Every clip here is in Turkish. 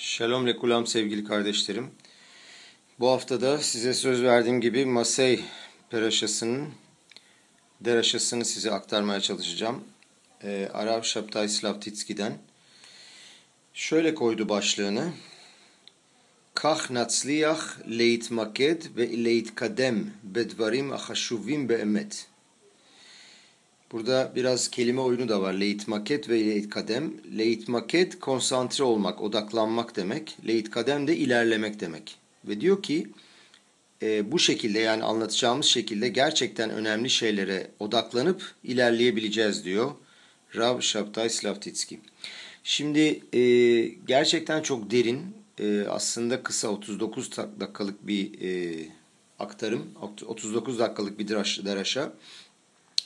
Shalom lekulam sevgili kardeşlerim. Bu haftada size söz verdiğim gibi Masey peraşasının deraşasını size aktarmaya çalışacağım. Ee, Arav Şaptay Slavtitski'den. Şöyle koydu başlığını. Kach natzliyah leit maked ve leit kadem bedvarim ahashuvim beemet. Burada biraz kelime oyunu da var. Leit maket ve leit kadem. Leit maket konsantre olmak, odaklanmak demek. Leit kadem de ilerlemek demek. Ve diyor ki e, bu şekilde yani anlatacağımız şekilde gerçekten önemli şeylere odaklanıp ilerleyebileceğiz diyor. Rav Shabtai Slavtitski. Şimdi e, gerçekten çok derin e, aslında kısa 39 dakikalık bir e, aktarım. 39 dakikalık bir deraşa.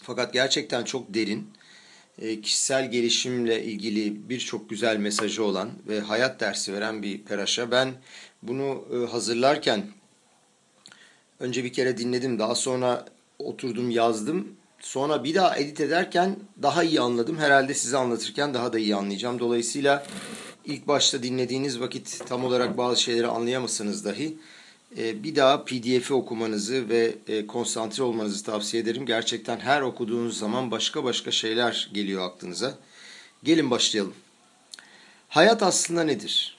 Fakat gerçekten çok derin, e, kişisel gelişimle ilgili birçok güzel mesajı olan ve hayat dersi veren bir peraşa. Ben bunu e, hazırlarken önce bir kere dinledim, daha sonra oturdum yazdım. Sonra bir daha edit ederken daha iyi anladım. Herhalde size anlatırken daha da iyi anlayacağım. Dolayısıyla ilk başta dinlediğiniz vakit tam olarak bazı şeyleri anlayamazsınız dahi. Ee, bir daha PDF'i okumanızı ve e, konsantre olmanızı tavsiye ederim. Gerçekten her okuduğunuz zaman başka başka şeyler geliyor aklınıza. Gelin başlayalım. Hayat aslında nedir?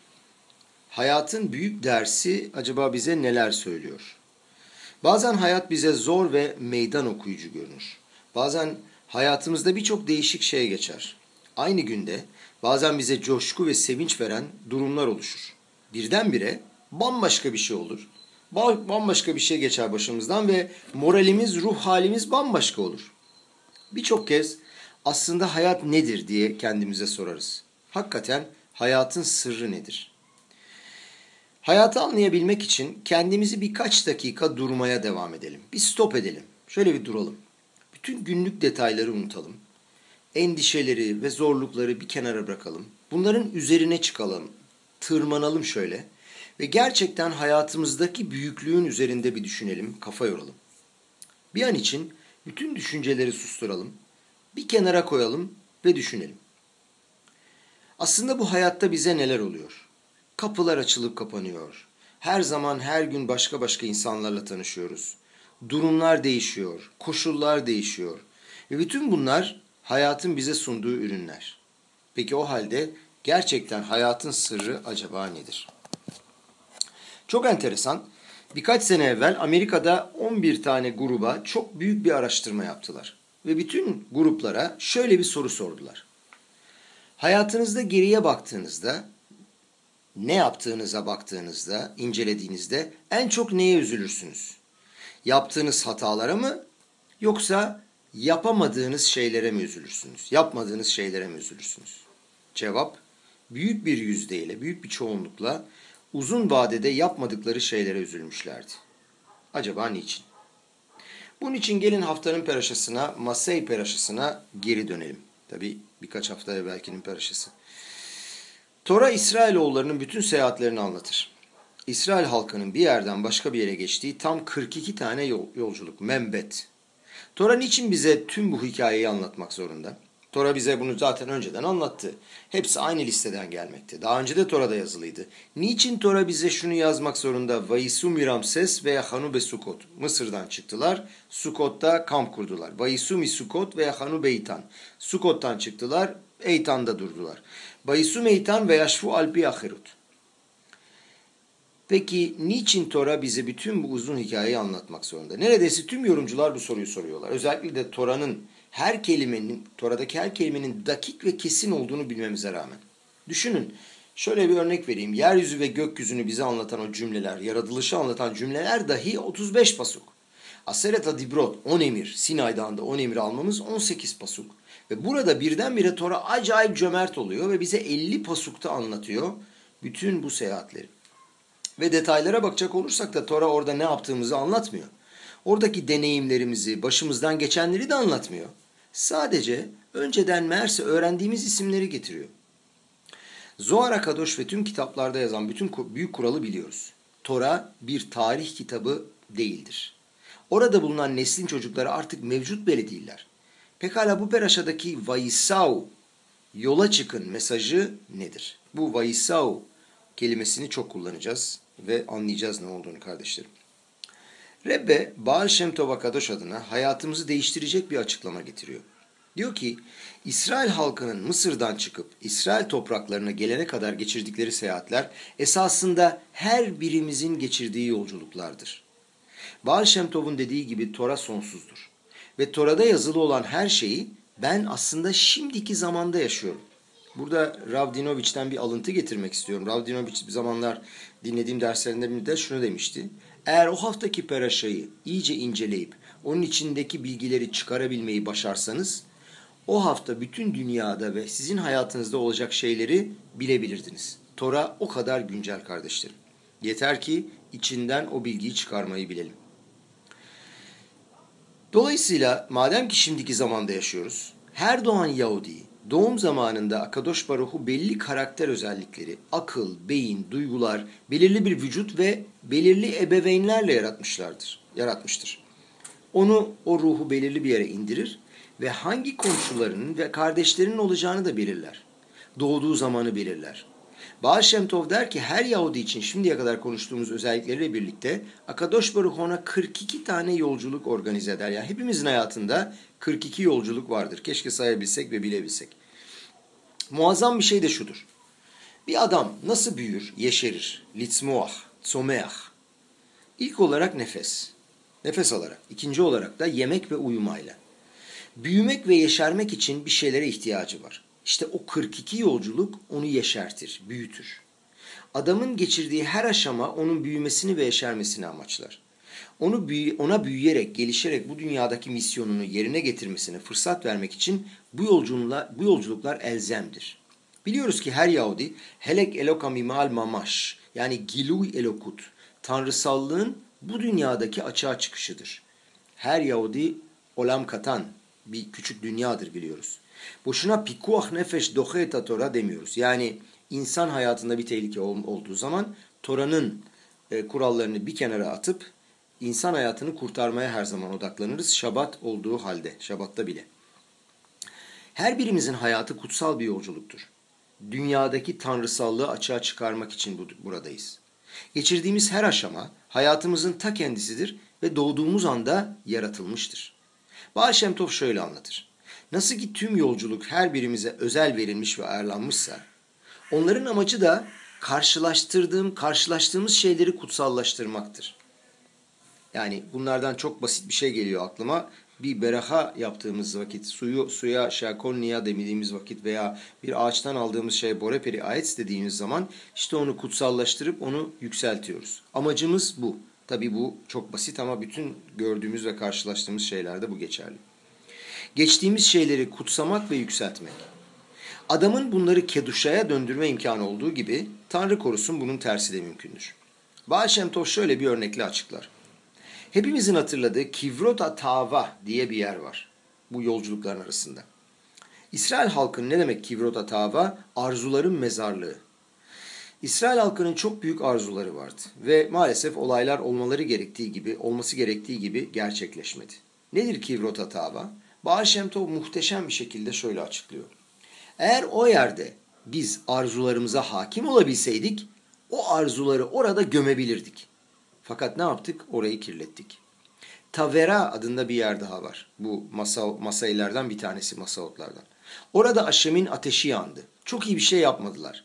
Hayatın büyük dersi acaba bize neler söylüyor? Bazen hayat bize zor ve meydan okuyucu görünür. Bazen hayatımızda birçok değişik şey geçer. Aynı günde bazen bize coşku ve sevinç veren durumlar oluşur. Birdenbire bambaşka bir şey olur bambaşka bir şey geçer başımızdan ve moralimiz, ruh halimiz bambaşka olur. Birçok kez aslında hayat nedir diye kendimize sorarız. Hakikaten hayatın sırrı nedir? Hayatı anlayabilmek için kendimizi birkaç dakika durmaya devam edelim. Bir stop edelim. Şöyle bir duralım. Bütün günlük detayları unutalım. Endişeleri ve zorlukları bir kenara bırakalım. Bunların üzerine çıkalım. Tırmanalım şöyle ve gerçekten hayatımızdaki büyüklüğün üzerinde bir düşünelim, kafa yoralım. Bir an için bütün düşünceleri susturalım, bir kenara koyalım ve düşünelim. Aslında bu hayatta bize neler oluyor? Kapılar açılıp kapanıyor. Her zaman her gün başka başka insanlarla tanışıyoruz. Durumlar değişiyor, koşullar değişiyor. Ve bütün bunlar hayatın bize sunduğu ürünler. Peki o halde gerçekten hayatın sırrı acaba nedir? Çok enteresan. Birkaç sene evvel Amerika'da 11 tane gruba çok büyük bir araştırma yaptılar. Ve bütün gruplara şöyle bir soru sordular. Hayatınızda geriye baktığınızda, ne yaptığınıza baktığınızda, incelediğinizde en çok neye üzülürsünüz? Yaptığınız hatalara mı yoksa yapamadığınız şeylere mi üzülürsünüz? Yapmadığınız şeylere mi üzülürsünüz? Cevap büyük bir yüzdeyle, büyük bir çoğunlukla uzun vadede yapmadıkları şeylere üzülmüşlerdi. Acaba niçin? Bunun için gelin haftanın peraşasına, Masey peraşasına geri dönelim. Tabi birkaç hafta evvelkinin peraşası. Tora İsrailoğullarının bütün seyahatlerini anlatır. İsrail halkının bir yerden başka bir yere geçtiği tam 42 tane yolculuk, membet. Tora niçin bize tüm bu hikayeyi anlatmak zorunda? Tora bize bunu zaten önceden anlattı. Hepsi aynı listeden gelmekte. Daha önce de Tora'da yazılıydı. Niçin Tora bize şunu yazmak zorunda? Vaisumi Ramses veya Hanube Sukot. Mısır'dan çıktılar. Sukot'ta kamp kurdular. Vaisumi Sukot veya Hanube Eitan. Sukot'tan çıktılar. Eytan'da durdular. Vaisum Eytan veya Şfu Alpi Ahirut. Peki niçin Tora bize bütün bu uzun hikayeyi anlatmak zorunda? Neredeyse tüm yorumcular bu soruyu soruyorlar. Özellikle de Tora'nın her kelimenin, Tora'daki her kelimenin dakik ve kesin olduğunu bilmemize rağmen. Düşünün, şöyle bir örnek vereyim. Yeryüzü ve gökyüzünü bize anlatan o cümleler, yaratılışı anlatan cümleler dahi 35 pasuk. Aseret Adibrot, 10 emir, Sinay Dağı'nda 10 emir almamız 18 pasuk. Ve burada birdenbire Tora acayip cömert oluyor ve bize 50 pasukta anlatıyor bütün bu seyahatleri. Ve detaylara bakacak olursak da Tora orada ne yaptığımızı anlatmıyor. Oradaki deneyimlerimizi, başımızdan geçenleri de anlatmıyor. Sadece önceden meğerse öğrendiğimiz isimleri getiriyor. Zohar Akadosh ve tüm kitaplarda yazan bütün büyük kuralı biliyoruz. Tora bir tarih kitabı değildir. Orada bulunan neslin çocukları artık mevcut bile değiller. Pekala bu peraşadaki Vaisau, yola çıkın mesajı nedir? Bu Vaisau, kelimesini çok kullanacağız ve anlayacağız ne olduğunu kardeşlerim. Rebbe Baal Shem Tov Akadosh adına hayatımızı değiştirecek bir açıklama getiriyor. Diyor ki İsrail halkının Mısır'dan çıkıp İsrail topraklarına gelene kadar geçirdikleri seyahatler esasında her birimizin geçirdiği yolculuklardır. Baal Shem Tov'un dediği gibi Tora sonsuzdur. Ve Tora'da yazılı olan her şeyi ben aslında şimdiki zamanda yaşıyorum. Burada Rav Dinovich'ten bir alıntı getirmek istiyorum. Rav Dinovich bir zamanlar dinlediğim derslerinde de şunu demişti. Eğer o haftaki peraşayı iyice inceleyip onun içindeki bilgileri çıkarabilmeyi başarsanız o hafta bütün dünyada ve sizin hayatınızda olacak şeyleri bilebilirdiniz. Tora o kadar güncel kardeşlerim. Yeter ki içinden o bilgiyi çıkarmayı bilelim. Dolayısıyla madem ki şimdiki zamanda yaşıyoruz, her doğan Yahudi doğum zamanında Akadosh Baruhu belli karakter özellikleri, akıl, beyin, duygular, belirli bir vücut ve belirli ebeveynlerle yaratmışlardır, yaratmıştır. Onu o ruhu belirli bir yere indirir ve hangi komşularının ve kardeşlerinin olacağını da belirler. Doğduğu zamanı belirler. Baal Shem Tov der ki her Yahudi için şimdiye kadar konuştuğumuz özellikleriyle birlikte Akadosh Baruch ona 42 tane yolculuk organize eder. Yani hepimizin hayatında 42 yolculuk vardır. Keşke sayabilsek ve bilebilsek. Muazzam bir şey de şudur. Bir adam nasıl büyür, yeşerir, litzmuah, tsomeah. İlk olarak nefes. Nefes alarak. İkinci olarak da yemek ve uyumayla. Büyümek ve yeşermek için bir şeylere ihtiyacı var. İşte o 42 yolculuk onu yeşertir, büyütür. Adamın geçirdiği her aşama onun büyümesini ve yeşermesini amaçlar. Onu büyü, ona büyüyerek, gelişerek bu dünyadaki misyonunu yerine getirmesine fırsat vermek için bu yolculuklar, bu yolculuklar elzemdir. Biliyoruz ki her Yahudi helek elokam imal mamash yani giluy elokut, tanrısallığın bu dünyadaki açığa çıkışıdır. Her Yahudi olam katan bir küçük dünyadır biliyoruz. Boşuna pikuah nefeş doheta Tora demiyoruz. Yani insan hayatında bir tehlike olduğu zaman Tora'nın e, kurallarını bir kenara atıp insan hayatını kurtarmaya her zaman odaklanırız. Şabat olduğu halde, şabatta bile. Her birimizin hayatı kutsal bir yolculuktur. Dünyadaki tanrısallığı açığa çıkarmak için bu, buradayız. Geçirdiğimiz her aşama hayatımızın ta kendisidir ve doğduğumuz anda yaratılmıştır. Baal Shem Tov şöyle anlatır. Nasıl ki tüm yolculuk her birimize özel verilmiş ve ayarlanmışsa, onların amacı da karşılaştırdığım, karşılaştığımız şeyleri kutsallaştırmaktır. Yani bunlardan çok basit bir şey geliyor aklıma. Bir beraha yaptığımız vakit, suyu suya şakonniya demediğimiz vakit veya bir ağaçtan aldığımız şey boreperi ayet dediğimiz zaman işte onu kutsallaştırıp onu yükseltiyoruz. Amacımız bu. Tabi bu çok basit ama bütün gördüğümüz ve karşılaştığımız şeylerde bu geçerli. Geçtiğimiz şeyleri kutsamak ve yükseltmek. Adamın bunları keduşaya döndürme imkanı olduğu gibi Tanrı korusun bunun tersi de mümkündür. Baal Shem Tov şöyle bir örnekle açıklar. Hepimizin hatırladığı Kivrota Tava diye bir yer var bu yolculukların arasında. İsrail halkının ne demek Kivrota Tava? Arzuların mezarlığı. İsrail halkının çok büyük arzuları vardı ve maalesef olaylar olmaları gerektiği gibi, olması gerektiği gibi gerçekleşmedi. Nedir Kivrota Tava? Baal Shem Tov muhteşem bir şekilde şöyle açıklıyor. Eğer o yerde biz arzularımıza hakim olabilseydik, o arzuları orada gömebilirdik. Fakat ne yaptık? Orayı kirlettik. Tavera adında bir yer daha var. Bu masa, masaylardan bir tanesi, masaotlardan. Orada Aşem'in ateşi yandı. Çok iyi bir şey yapmadılar.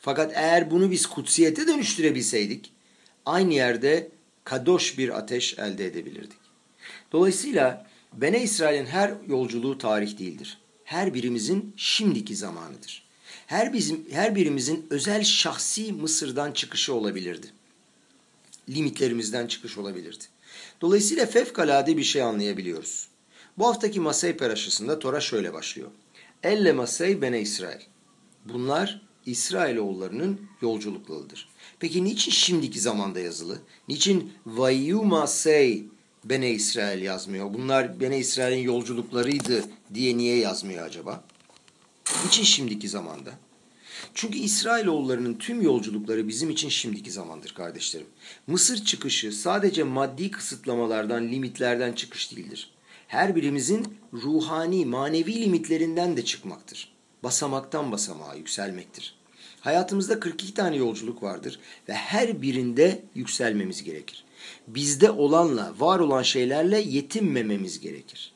Fakat eğer bunu biz kutsiyete dönüştürebilseydik, aynı yerde kadoş bir ateş elde edebilirdik. Dolayısıyla Bene İsrail'in her yolculuğu tarih değildir. Her birimizin şimdiki zamanıdır. Her bizim her birimizin özel şahsi Mısır'dan çıkışı olabilirdi. Limitlerimizden çıkış olabilirdi. Dolayısıyla fevkalade bir şey anlayabiliyoruz. Bu haftaki Masay peraşısında Tora şöyle başlıyor. Elle Masay Bene İsrail. Bunlar İsrailoğullarının yolculuklarıdır. Peki niçin şimdiki zamanda yazılı? Niçin Vayu Masay Bene İsrail yazmıyor? Bunlar Bene İsrail'in yolculuklarıydı diye niye yazmıyor acaba? Niçin şimdiki zamanda? Çünkü İsrailoğullarının tüm yolculukları bizim için şimdiki zamandır kardeşlerim. Mısır çıkışı sadece maddi kısıtlamalardan, limitlerden çıkış değildir. Her birimizin ruhani, manevi limitlerinden de çıkmaktır. Basamaktan basamağa yükselmektir. Hayatımızda 42 tane yolculuk vardır ve her birinde yükselmemiz gerekir. Bizde olanla, var olan şeylerle yetinmememiz gerekir.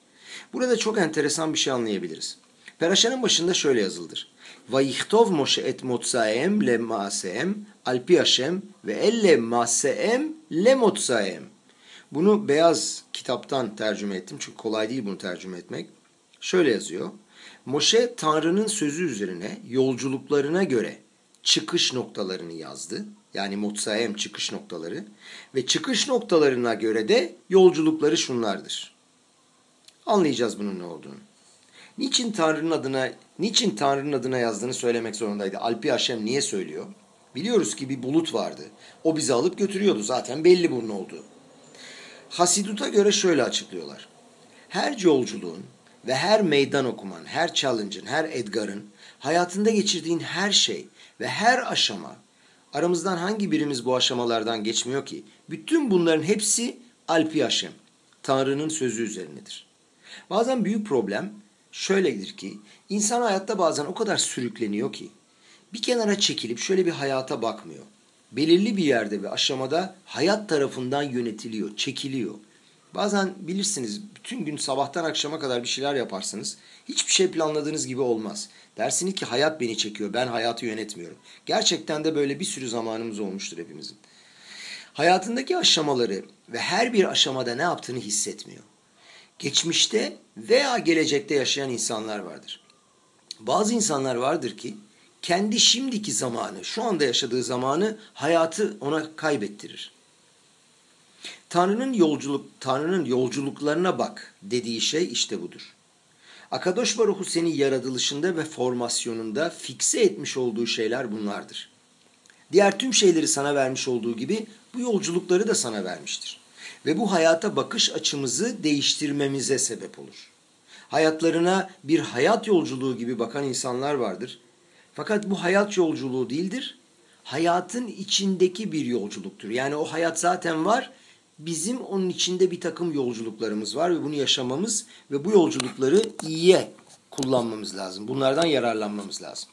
Burada çok enteresan bir şey anlayabiliriz. Peraşanın başında şöyle yazıldır. Vayihtov Moshe et motsaem le maaseem alpi Hashem ve elle maaseem le motsaem. Bunu beyaz kitaptan tercüme ettim çünkü kolay değil bunu tercüme etmek. Şöyle yazıyor. Moşe Tanrı'nın sözü üzerine yolculuklarına göre çıkış noktalarını yazdı. Yani Motsaem çıkış noktaları. Ve çıkış noktalarına göre de yolculukları şunlardır. Anlayacağız bunun ne olduğunu. Niçin Tanrı'nın adına, niçin Tanrı'nın adına yazdığını söylemek zorundaydı. Alpi Haşem niye söylüyor? Biliyoruz ki bir bulut vardı. O bizi alıp götürüyordu. Zaten belli bunun olduğu. Hasidut'a göre şöyle açıklıyorlar. Her yolculuğun ve her meydan okuman, her challenge'ın, her Edgar'ın hayatında geçirdiğin her şey ve her aşama aramızdan hangi birimiz bu aşamalardan geçmiyor ki? Bütün bunların hepsi Alpi Haşem, Tanrı'nın sözü üzerinedir. Bazen büyük problem şöyledir ki insan hayatta bazen o kadar sürükleniyor ki bir kenara çekilip şöyle bir hayata bakmıyor. Belirli bir yerde ve aşamada hayat tarafından yönetiliyor, çekiliyor. Bazen bilirsiniz bütün gün sabahtan akşama kadar bir şeyler yaparsınız. Hiçbir şey planladığınız gibi olmaz. Dersiniz ki hayat beni çekiyor, ben hayatı yönetmiyorum. Gerçekten de böyle bir sürü zamanımız olmuştur hepimizin. Hayatındaki aşamaları ve her bir aşamada ne yaptığını hissetmiyor. Geçmişte veya gelecekte yaşayan insanlar vardır. Bazı insanlar vardır ki kendi şimdiki zamanı, şu anda yaşadığı zamanı hayatı ona kaybettirir. Tanrı'nın yolculuk Tanrı'nın yolculuklarına bak dediği şey işte budur. Akadosh Baruhu seni yaratılışında ve formasyonunda fikse etmiş olduğu şeyler bunlardır. Diğer tüm şeyleri sana vermiş olduğu gibi bu yolculukları da sana vermiştir. Ve bu hayata bakış açımızı değiştirmemize sebep olur. Hayatlarına bir hayat yolculuğu gibi bakan insanlar vardır. Fakat bu hayat yolculuğu değildir. Hayatın içindeki bir yolculuktur. Yani o hayat zaten var bizim onun içinde bir takım yolculuklarımız var ve bunu yaşamamız ve bu yolculukları iyiye kullanmamız lazım. Bunlardan yararlanmamız lazım.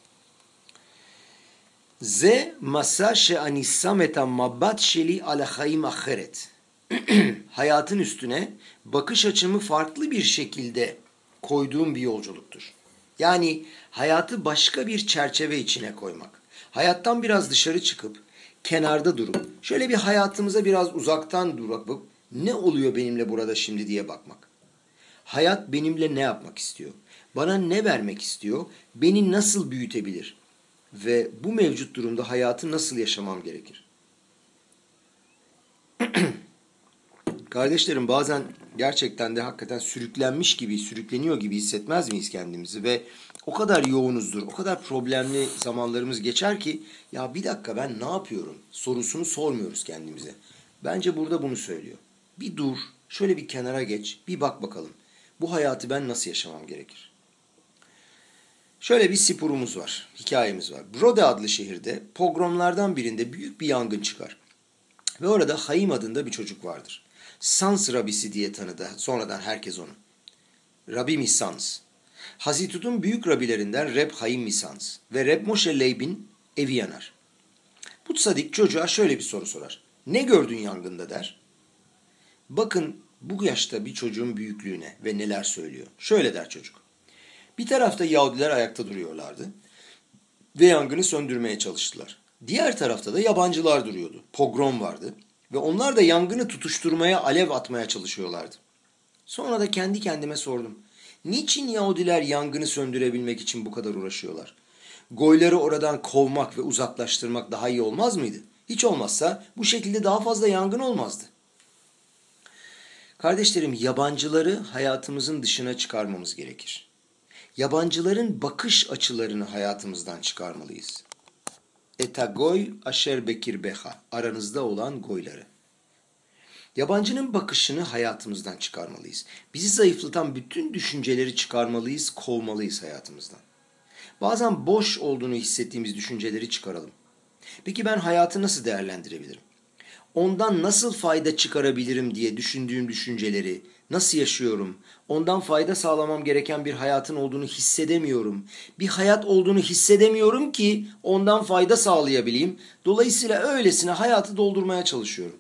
Ze masa she'anisam et mabat sheli ala hayim aheret. Hayatın üstüne bakış açımı farklı bir şekilde koyduğum bir yolculuktur. Yani hayatı başka bir çerçeve içine koymak. Hayattan biraz dışarı çıkıp kenarda durup şöyle bir hayatımıza biraz uzaktan durup ne oluyor benimle burada şimdi diye bakmak. Hayat benimle ne yapmak istiyor? Bana ne vermek istiyor? Beni nasıl büyütebilir? Ve bu mevcut durumda hayatı nasıl yaşamam gerekir? Kardeşlerim bazen gerçekten de hakikaten sürüklenmiş gibi, sürükleniyor gibi hissetmez miyiz kendimizi? Ve o kadar yoğunuzdur, o kadar problemli zamanlarımız geçer ki ya bir dakika ben ne yapıyorum sorusunu sormuyoruz kendimize. Bence burada bunu söylüyor. Bir dur, şöyle bir kenara geç, bir bak bakalım. Bu hayatı ben nasıl yaşamam gerekir? Şöyle bir sipurumuz var, hikayemiz var. Brode adlı şehirde pogromlardan birinde büyük bir yangın çıkar. Ve orada Hayim adında bir çocuk vardır. Sans Rabisi diye tanıdı sonradan herkes onu. Rabbi Misans. Hazitut'un büyük rabilerinden Reb Haim Misans ve Reb Moshe Leib'in evi yanar. Bu sadik çocuğa şöyle bir soru sorar. Ne gördün yangında der. Bakın bu yaşta bir çocuğun büyüklüğüne ve neler söylüyor. Şöyle der çocuk. Bir tarafta Yahudiler ayakta duruyorlardı ve yangını söndürmeye çalıştılar. Diğer tarafta da yabancılar duruyordu. Pogrom vardı ve onlar da yangını tutuşturmaya, alev atmaya çalışıyorlardı. Sonra da kendi kendime sordum. Niçin Yahudiler yangını söndürebilmek için bu kadar uğraşıyorlar? Goyları oradan kovmak ve uzaklaştırmak daha iyi olmaz mıydı? Hiç olmazsa bu şekilde daha fazla yangın olmazdı. Kardeşlerim yabancıları hayatımızın dışına çıkarmamız gerekir. Yabancıların bakış açılarını hayatımızdan çıkarmalıyız. Etagoy aşer bekir beha aranızda olan goyları. Yabancının bakışını hayatımızdan çıkarmalıyız. Bizi zayıflatan bütün düşünceleri çıkarmalıyız, kovmalıyız hayatımızdan. Bazen boş olduğunu hissettiğimiz düşünceleri çıkaralım. Peki ben hayatı nasıl değerlendirebilirim? ondan nasıl fayda çıkarabilirim diye düşündüğüm düşünceleri, nasıl yaşıyorum, ondan fayda sağlamam gereken bir hayatın olduğunu hissedemiyorum. Bir hayat olduğunu hissedemiyorum ki ondan fayda sağlayabileyim. Dolayısıyla öylesine hayatı doldurmaya çalışıyorum.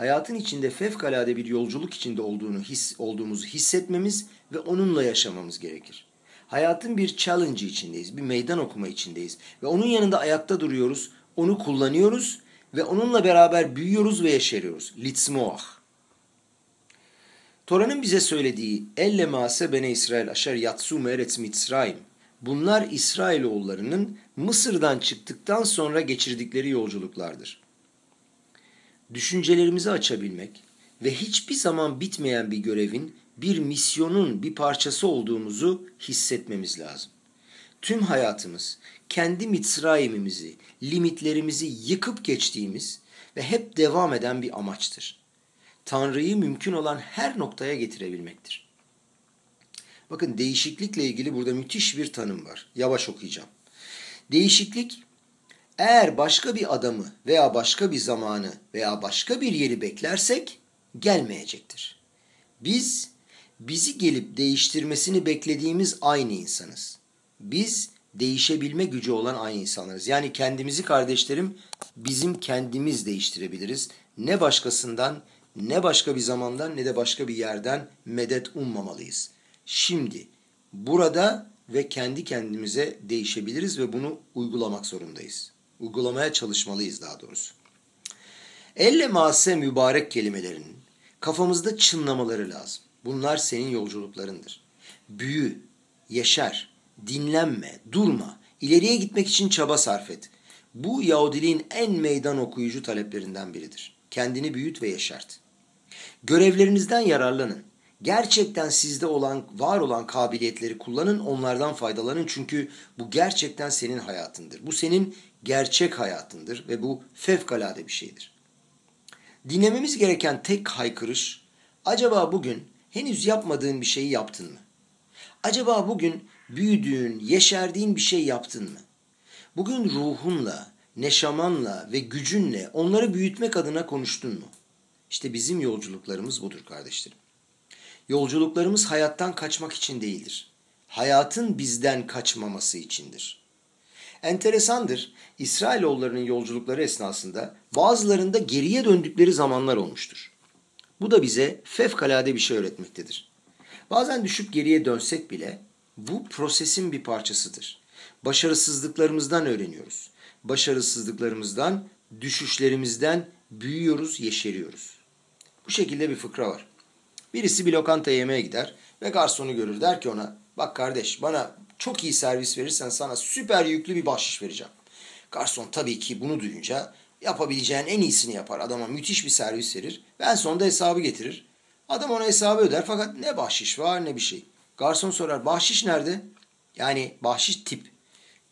Hayatın içinde fevkalade bir yolculuk içinde olduğunu his, olduğumuzu hissetmemiz ve onunla yaşamamız gerekir. Hayatın bir challenge içindeyiz, bir meydan okuma içindeyiz ve onun yanında ayakta duruyoruz, onu kullanıyoruz ve onunla beraber büyüyoruz ve yeşeriyoruz. Litzmoach. Tora'nın bize söylediği elle mase bene İsrail aşer yatsu meretz mitzrayim. Bunlar İsrailoğullarının Mısır'dan çıktıktan sonra geçirdikleri yolculuklardır. Düşüncelerimizi açabilmek ve hiçbir zaman bitmeyen bir görevin, bir misyonun bir parçası olduğumuzu hissetmemiz lazım. Tüm hayatımız kendi mitzrayimimizi, limitlerimizi yıkıp geçtiğimiz ve hep devam eden bir amaçtır. Tanrı'yı mümkün olan her noktaya getirebilmektir. Bakın değişiklikle ilgili burada müthiş bir tanım var. Yavaş okuyacağım. Değişiklik eğer başka bir adamı veya başka bir zamanı veya başka bir yeri beklersek gelmeyecektir. Biz bizi gelip değiştirmesini beklediğimiz aynı insanız. Biz değişebilme gücü olan aynı insanlarız. Yani kendimizi kardeşlerim bizim kendimiz değiştirebiliriz. Ne başkasından, ne başka bir zamandan, ne de başka bir yerden medet ummamalıyız. Şimdi, burada ve kendi kendimize değişebiliriz ve bunu uygulamak zorundayız. Uygulamaya çalışmalıyız daha doğrusu. Elle mase mübarek kelimelerinin kafamızda çınlamaları lazım. Bunlar senin yolculuklarındır. Büyü, yeşer, dinlenme, durma, ileriye gitmek için çaba sarf et. Bu Yahudiliğin en meydan okuyucu taleplerinden biridir. Kendini büyüt ve yeşert. Görevlerinizden yararlanın. Gerçekten sizde olan, var olan kabiliyetleri kullanın, onlardan faydalanın. Çünkü bu gerçekten senin hayatındır. Bu senin gerçek hayatındır ve bu fevkalade bir şeydir. Dinlememiz gereken tek haykırış, acaba bugün henüz yapmadığın bir şeyi yaptın mı? Acaba bugün büyüdüğün, yeşerdiğin bir şey yaptın mı? Bugün ruhunla, neşamanla ve gücünle onları büyütmek adına konuştun mu? İşte bizim yolculuklarımız budur kardeşlerim. Yolculuklarımız hayattan kaçmak için değildir. Hayatın bizden kaçmaması içindir. Enteresandır, İsrailoğullarının yolculukları esnasında bazılarında geriye döndükleri zamanlar olmuştur. Bu da bize fevkalade bir şey öğretmektedir. Bazen düşüp geriye dönsek bile bu prosesin bir parçasıdır. Başarısızlıklarımızdan öğreniyoruz. Başarısızlıklarımızdan, düşüşlerimizden büyüyoruz, yeşeriyoruz. Bu şekilde bir fıkra var. Birisi bir lokantaya yemeğe gider ve garsonu görür. Der ki ona bak kardeş bana çok iyi servis verirsen sana süper yüklü bir bahşiş vereceğim. Garson tabii ki bunu duyunca yapabileceğin en iyisini yapar. Adama müthiş bir servis verir. Ben sonunda hesabı getirir. Adam ona hesabı öder fakat ne bahşiş var ne bir şey. Garson sorar bahşiş nerede? Yani bahşiş tip.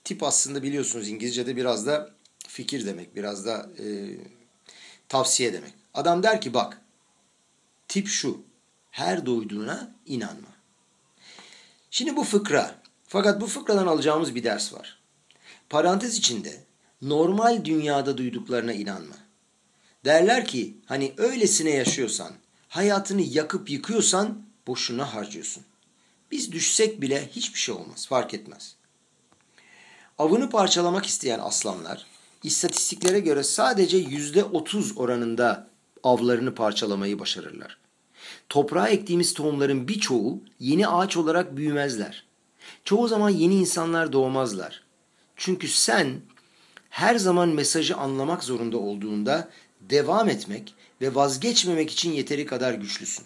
Tip aslında biliyorsunuz İngilizce'de biraz da fikir demek. Biraz da e, tavsiye demek. Adam der ki bak tip şu. Her duyduğuna inanma. Şimdi bu fıkra. Fakat bu fıkradan alacağımız bir ders var. Parantez içinde normal dünyada duyduklarına inanma. Derler ki hani öylesine yaşıyorsan, hayatını yakıp yıkıyorsan boşuna harcıyorsun. Biz düşsek bile hiçbir şey olmaz, fark etmez. Avını parçalamak isteyen aslanlar, istatistiklere göre sadece yüzde otuz oranında avlarını parçalamayı başarırlar. Toprağa ektiğimiz tohumların birçoğu yeni ağaç olarak büyümezler. Çoğu zaman yeni insanlar doğmazlar. Çünkü sen her zaman mesajı anlamak zorunda olduğunda devam etmek ve vazgeçmemek için yeteri kadar güçlüsün.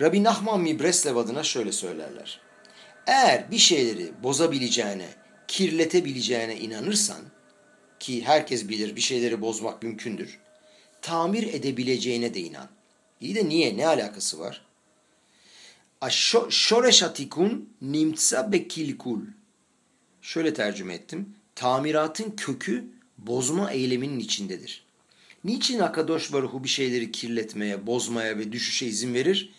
Rabbi Nachman Mibreslev adına şöyle söylerler. Eğer bir şeyleri bozabileceğine, kirletebileceğine inanırsan, ki herkes bilir bir şeyleri bozmak mümkündür, tamir edebileceğine de inan. İyi de niye? Ne alakası var? Şoreş atikun nimtsa bekilkul. Şöyle tercüme ettim. Tamiratın kökü bozma eyleminin içindedir. Niçin Akadosh Baruhu bir şeyleri kirletmeye, bozmaya ve düşüşe izin verir?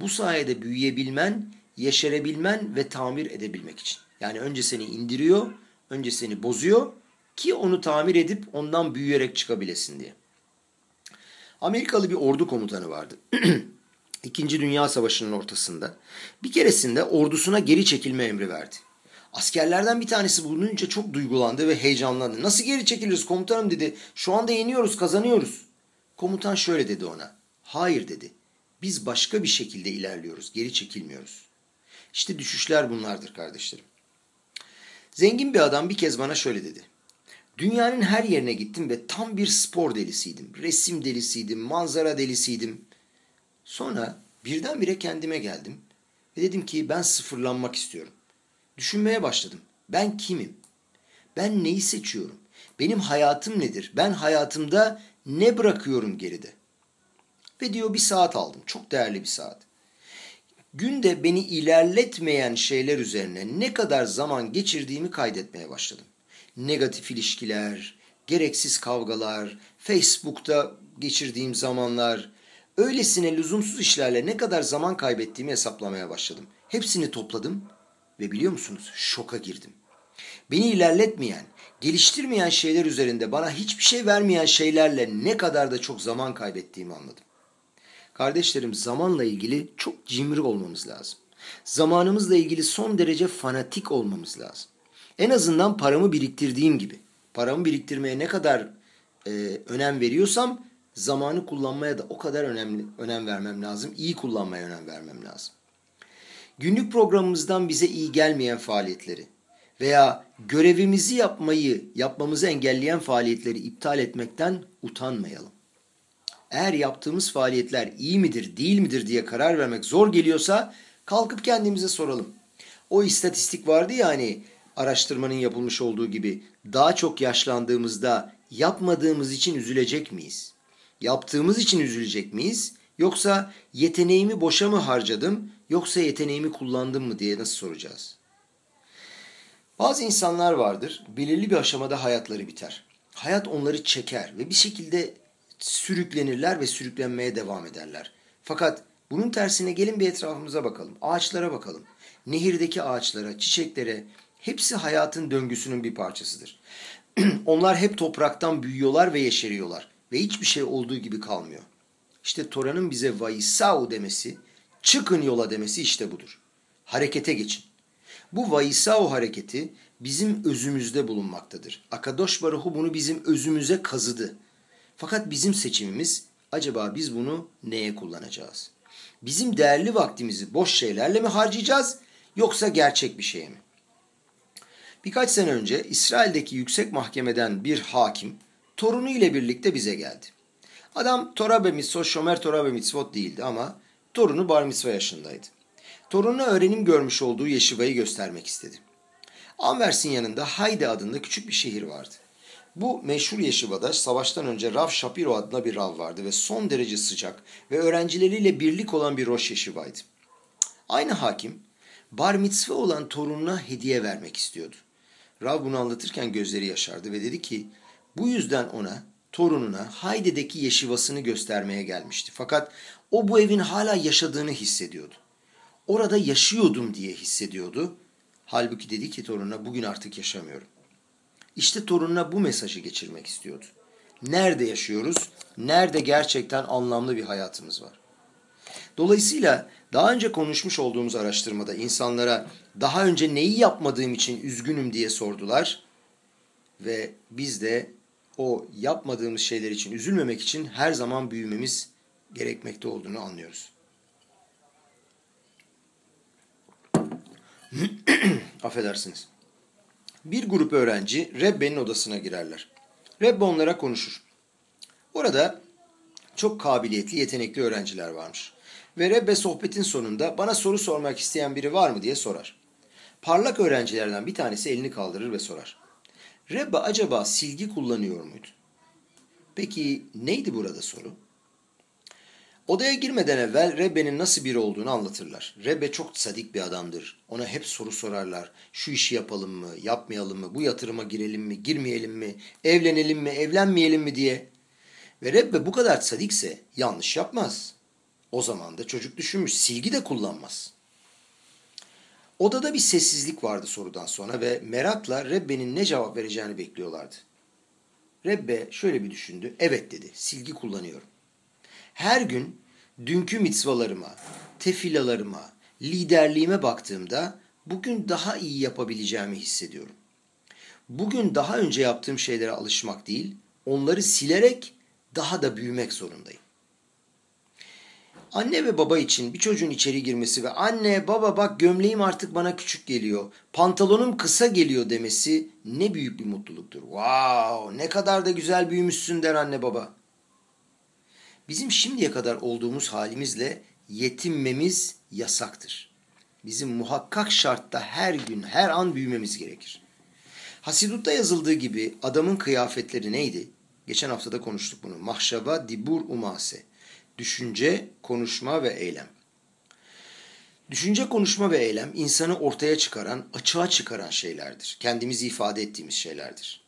Bu sayede büyüyebilmen, yeşerebilmen ve tamir edebilmek için. Yani önce seni indiriyor, önce seni bozuyor, Ki onu tamir edip ondan büyüyerek çıkabilesin diye. Amerikalı bir ordu komutanı vardı. İkinci Dünya Savaşı'nın ortasında. Bir keresinde ordusuna geri çekilme emri verdi. Askerlerden bir tanesi bulununca çok duygulandı ve heyecanlandı. Nasıl geri çekiliriz komutanım dedi. Şu anda yeniyoruz, kazanıyoruz. Komutan şöyle dedi ona. Hayır dedi. Biz başka bir şekilde ilerliyoruz, geri çekilmiyoruz. İşte düşüşler bunlardır kardeşlerim. Zengin bir adam bir kez bana şöyle dedi. Dünyanın her yerine gittim ve tam bir spor delisiydim. Resim delisiydim, manzara delisiydim. Sonra birdenbire kendime geldim ve dedim ki ben sıfırlanmak istiyorum. Düşünmeye başladım. Ben kimim? Ben neyi seçiyorum? Benim hayatım nedir? Ben hayatımda ne bırakıyorum geride? Ve diyor bir saat aldım. Çok değerli bir saat. Günde beni ilerletmeyen şeyler üzerine ne kadar zaman geçirdiğimi kaydetmeye başladım. Negatif ilişkiler, gereksiz kavgalar, Facebook'ta geçirdiğim zamanlar, öylesine lüzumsuz işlerle ne kadar zaman kaybettiğimi hesaplamaya başladım. Hepsini topladım ve biliyor musunuz şoka girdim. Beni ilerletmeyen, geliştirmeyen şeyler üzerinde bana hiçbir şey vermeyen şeylerle ne kadar da çok zaman kaybettiğimi anladım. Kardeşlerim zamanla ilgili çok cimri olmamız lazım. Zamanımızla ilgili son derece fanatik olmamız lazım. En azından paramı biriktirdiğim gibi. Paramı biriktirmeye ne kadar e, önem veriyorsam zamanı kullanmaya da o kadar önemli önem vermem lazım. İyi kullanmaya önem vermem lazım. Günlük programımızdan bize iyi gelmeyen faaliyetleri veya görevimizi yapmayı, yapmamızı engelleyen faaliyetleri iptal etmekten utanmayalım. Eğer yaptığımız faaliyetler iyi midir, değil midir diye karar vermek zor geliyorsa kalkıp kendimize soralım. O istatistik vardı ya hani araştırmanın yapılmış olduğu gibi daha çok yaşlandığımızda yapmadığımız için üzülecek miyiz? Yaptığımız için üzülecek miyiz? Yoksa yeteneğimi boşa mı harcadım yoksa yeteneğimi kullandım mı diye nasıl soracağız? Bazı insanlar vardır belirli bir aşamada hayatları biter. Hayat onları çeker ve bir şekilde sürüklenirler ve sürüklenmeye devam ederler. Fakat bunun tersine gelin bir etrafımıza bakalım. Ağaçlara bakalım. Nehirdeki ağaçlara, çiçeklere hepsi hayatın döngüsünün bir parçasıdır. Onlar hep topraktan büyüyorlar ve yeşeriyorlar ve hiçbir şey olduğu gibi kalmıyor. İşte Tora'nın bize vaisau demesi, çıkın yola demesi işte budur. Harekete geçin. Bu vaisau hareketi bizim özümüzde bulunmaktadır. Akadosh Baruhu bunu bizim özümüze kazıdı. Fakat bizim seçimimiz acaba biz bunu neye kullanacağız? Bizim değerli vaktimizi boş şeylerle mi harcayacağız yoksa gerçek bir şeye mi? Birkaç sene önce İsrail'deki yüksek mahkemeden bir hakim torunu ile birlikte bize geldi. Adam Torah ve Mitzvot, Şomer Torah ve Mitzvot değildi ama torunu bar mitzvah yaşındaydı. Torununa öğrenim görmüş olduğu yeşivayı göstermek istedi. Anvers'in yanında Hayde adında küçük bir şehir vardı. Bu meşhur yeşivada savaştan önce Rav Shapiro adına bir Rav vardı ve son derece sıcak ve öğrencileriyle birlik olan bir Roş yeşivaydı. Aynı hakim bar mitzvah olan torununa hediye vermek istiyordu. Rav bunu anlatırken gözleri yaşardı ve dedi ki bu yüzden ona torununa Hayde'deki yeşivasını göstermeye gelmişti. Fakat o bu evin hala yaşadığını hissediyordu. Orada yaşıyordum diye hissediyordu. Halbuki dedi ki torununa bugün artık yaşamıyorum. İşte torununa bu mesajı geçirmek istiyordu. Nerede yaşıyoruz? Nerede gerçekten anlamlı bir hayatımız var? Dolayısıyla daha önce konuşmuş olduğumuz araştırmada insanlara daha önce neyi yapmadığım için üzgünüm diye sordular. Ve biz de o yapmadığımız şeyler için üzülmemek için her zaman büyümemiz gerekmekte olduğunu anlıyoruz. Affedersiniz. Bir grup öğrenci Rebbe'nin odasına girerler. Rebbe onlara konuşur. Orada çok kabiliyetli, yetenekli öğrenciler varmış. Ve Rebbe sohbetin sonunda bana soru sormak isteyen biri var mı diye sorar. Parlak öğrencilerden bir tanesi elini kaldırır ve sorar. Rebbe acaba silgi kullanıyor muydu? Peki neydi burada soru? Odaya girmeden evvel Rebbe'nin nasıl biri olduğunu anlatırlar. Rebbe çok sadik bir adamdır. Ona hep soru sorarlar. Şu işi yapalım mı, yapmayalım mı, bu yatırıma girelim mi, girmeyelim mi, evlenelim mi, evlenmeyelim mi diye. Ve Rebbe bu kadar sadikse yanlış yapmaz. O zaman da çocuk düşünmüş, silgi de kullanmaz. Odada bir sessizlik vardı sorudan sonra ve merakla Rebbe'nin ne cevap vereceğini bekliyorlardı. Rebbe şöyle bir düşündü. Evet dedi. Silgi kullanıyorum. Her gün dünkü mitzvalarıma, tefilalarıma, liderliğime baktığımda bugün daha iyi yapabileceğimi hissediyorum. Bugün daha önce yaptığım şeylere alışmak değil, onları silerek daha da büyümek zorundayım. Anne ve baba için bir çocuğun içeri girmesi ve anne baba bak gömleğim artık bana küçük geliyor, pantolonum kısa geliyor demesi ne büyük bir mutluluktur. Wow ne kadar da güzel büyümüşsün der anne baba. Bizim şimdiye kadar olduğumuz halimizle yetinmemiz yasaktır. Bizim muhakkak şartta her gün, her an büyümemiz gerekir. Hasidut'ta yazıldığı gibi adamın kıyafetleri neydi? Geçen haftada konuştuk bunu. Mahşaba, dibur, umase. Düşünce, konuşma ve eylem. Düşünce, konuşma ve eylem insanı ortaya çıkaran, açığa çıkaran şeylerdir. Kendimizi ifade ettiğimiz şeylerdir.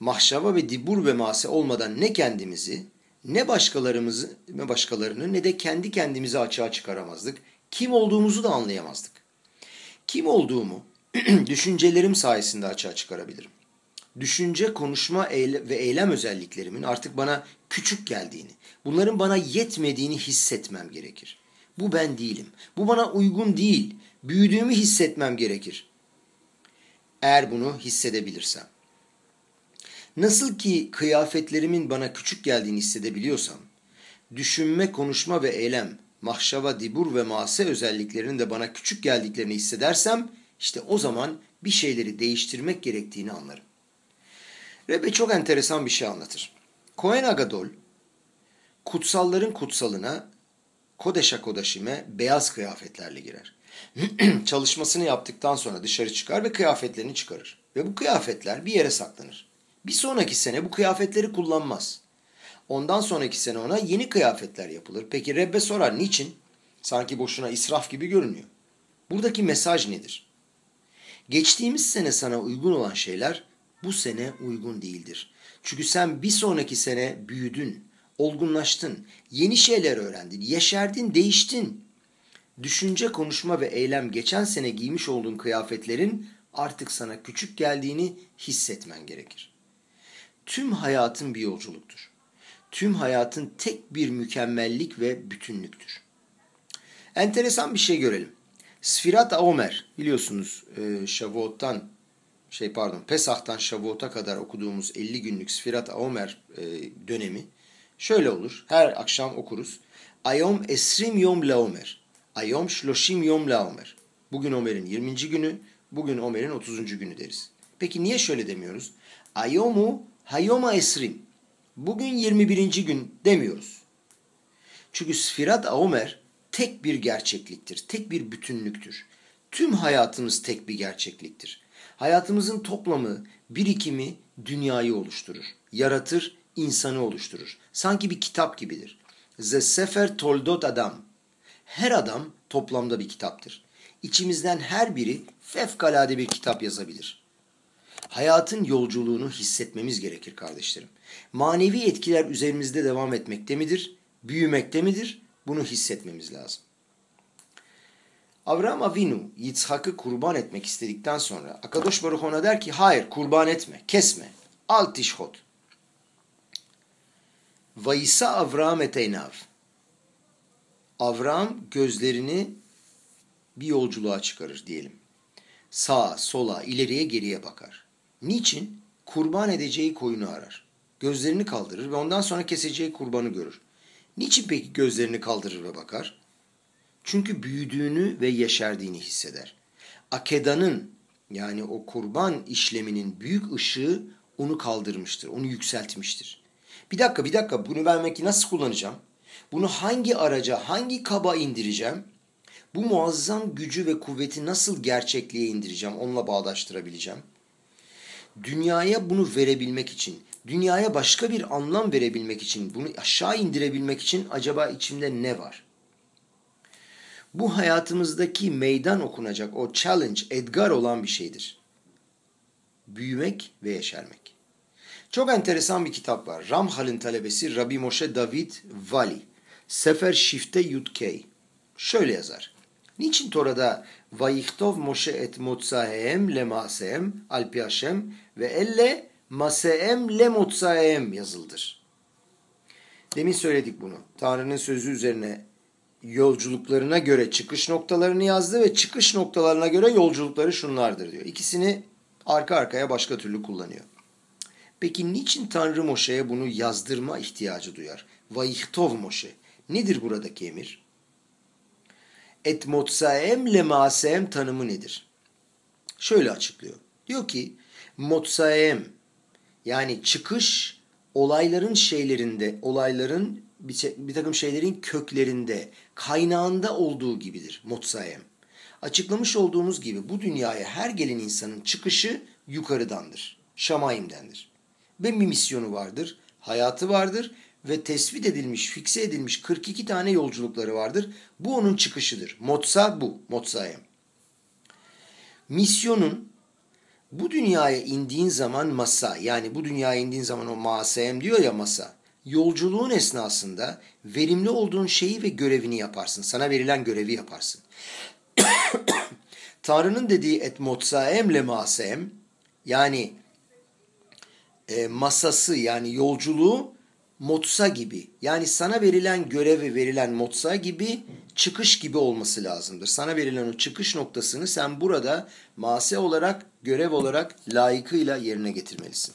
Mahşaba ve dibur ve mase olmadan ne kendimizi, ne başkalarımızı, ne başkalarını ne de kendi kendimizi açığa çıkaramazdık. Kim olduğumuzu da anlayamazdık. Kim olduğumu düşüncelerim sayesinde açığa çıkarabilirim. Düşünce, konuşma ve eylem özelliklerimin artık bana küçük geldiğini, bunların bana yetmediğini hissetmem gerekir. Bu ben değilim. Bu bana uygun değil. Büyüdüğümü hissetmem gerekir. Eğer bunu hissedebilirsem. Nasıl ki kıyafetlerimin bana küçük geldiğini hissedebiliyorsam, düşünme, konuşma ve eylem, mahşava, dibur ve mase özelliklerinin de bana küçük geldiklerini hissedersem, işte o zaman bir şeyleri değiştirmek gerektiğini anlarım. Rebbe çok enteresan bir şey anlatır. Kohen Agadol, kutsalların kutsalına, Kodeşa Kodaşime beyaz kıyafetlerle girer. Çalışmasını yaptıktan sonra dışarı çıkar ve kıyafetlerini çıkarır. Ve bu kıyafetler bir yere saklanır. Bir sonraki sene bu kıyafetleri kullanmaz. Ondan sonraki sene ona yeni kıyafetler yapılır. Peki Rebbe sorar niçin? Sanki boşuna israf gibi görünüyor. Buradaki mesaj nedir? Geçtiğimiz sene sana uygun olan şeyler bu sene uygun değildir. Çünkü sen bir sonraki sene büyüdün, olgunlaştın, yeni şeyler öğrendin, yeşerdin, değiştin. Düşünce, konuşma ve eylem geçen sene giymiş olduğun kıyafetlerin artık sana küçük geldiğini hissetmen gerekir. Tüm hayatın bir yolculuktur. Tüm hayatın tek bir mükemmellik ve bütünlüktür. Enteresan bir şey görelim. Sfirat Omer biliyorsunuz e, Şavuot'tan şey pardon Pesah'tan Şavuot'a kadar okuduğumuz 50 günlük Sfirat Omer e, dönemi şöyle olur. Her akşam okuruz. Ayom esrim yom laomer. Ayom şloşim yom laomer. Bugün Omer'in 20. günü, bugün Omer'in 30. günü deriz. Peki niye şöyle demiyoruz? Ayomu hayoma esrim. Bugün 21. gün demiyoruz. Çünkü Sfirat Omer tek bir gerçekliktir, tek bir bütünlüktür. Tüm hayatımız tek bir gerçekliktir. Hayatımızın toplamı, birikimi dünyayı oluşturur, yaratır, insanı oluşturur. Sanki bir kitap gibidir. The Sefer Toldot Adam. Her adam toplamda bir kitaptır. İçimizden her biri fevkalade bir kitap yazabilir. Hayatın yolculuğunu hissetmemiz gerekir kardeşlerim. Manevi etkiler üzerimizde devam etmekte midir? Büyümekte midir? Bunu hissetmemiz lazım. Avram Avinu Yitzhak'ı kurban etmek istedikten sonra Akadosh Baruch ona der ki hayır kurban etme, kesme. Al tişhot. Vayisa Avram eteynav. Avram gözlerini bir yolculuğa çıkarır diyelim. Sağa, sola, ileriye, geriye bakar. Niçin? Kurban edeceği koyunu arar. Gözlerini kaldırır ve ondan sonra keseceği kurbanı görür. Niçin peki gözlerini kaldırır ve bakar? Çünkü büyüdüğünü ve yeşerdiğini hisseder. Akedanın yani o kurban işleminin büyük ışığı onu kaldırmıştır, onu yükseltmiştir. Bir dakika bir dakika bunu ben belki nasıl kullanacağım? Bunu hangi araca, hangi kaba indireceğim? Bu muazzam gücü ve kuvveti nasıl gerçekliğe indireceğim, onunla bağdaştırabileceğim? Dünyaya bunu verebilmek için, dünyaya başka bir anlam verebilmek için, bunu aşağı indirebilmek için acaba içimde ne var? Bu hayatımızdaki meydan okunacak o challenge, edgar olan bir şeydir. Büyümek ve yeşermek. Çok enteresan bir kitap var. Ramhal'in talebesi Rabbi Moshe David Vali. Sefer Şifte Yudkey. Şöyle yazar. Niçin Tora'da Vayihtov Moshe et motsahem le masehem alpi Hashem ve elle masehem le motsahem yazıldır? Demin söyledik bunu. Tanrı'nın sözü üzerine yolculuklarına göre çıkış noktalarını yazdı ve çıkış noktalarına göre yolculukları şunlardır diyor. İkisini arka arkaya başka türlü kullanıyor. Peki niçin Tanrı Moşe'ye bunu yazdırma ihtiyacı duyar? Vayihtov Moşe. Nedir buradaki emir? Et motsaem le masem tanımı nedir? Şöyle açıklıyor. Diyor ki motsaem yani çıkış olayların şeylerinde, olayların bir, bir takım şeylerin köklerinde, kaynağında olduğu gibidir motsaem. Açıklamış olduğumuz gibi bu dünyaya her gelen insanın çıkışı yukarıdandır. Şamayim'dendir. Ve bir misyonu vardır, hayatı vardır ve tespit edilmiş, fikse edilmiş 42 tane yolculukları vardır. Bu onun çıkışıdır. Motsa bu, Motsayem. Misyonun bu dünyaya indiğin zaman masa, yani bu dünyaya indiğin zaman o masayem diyor ya masa. Yolculuğun esnasında verimli olduğun şeyi ve görevini yaparsın. Sana verilen görevi yaparsın. Tanrı'nın dediği et motsaem le masem yani e, masası yani yolculuğu motsa gibi yani sana verilen görevi verilen motsa gibi çıkış gibi olması lazımdır. Sana verilen o çıkış noktasını sen burada mase olarak görev olarak layıkıyla yerine getirmelisin.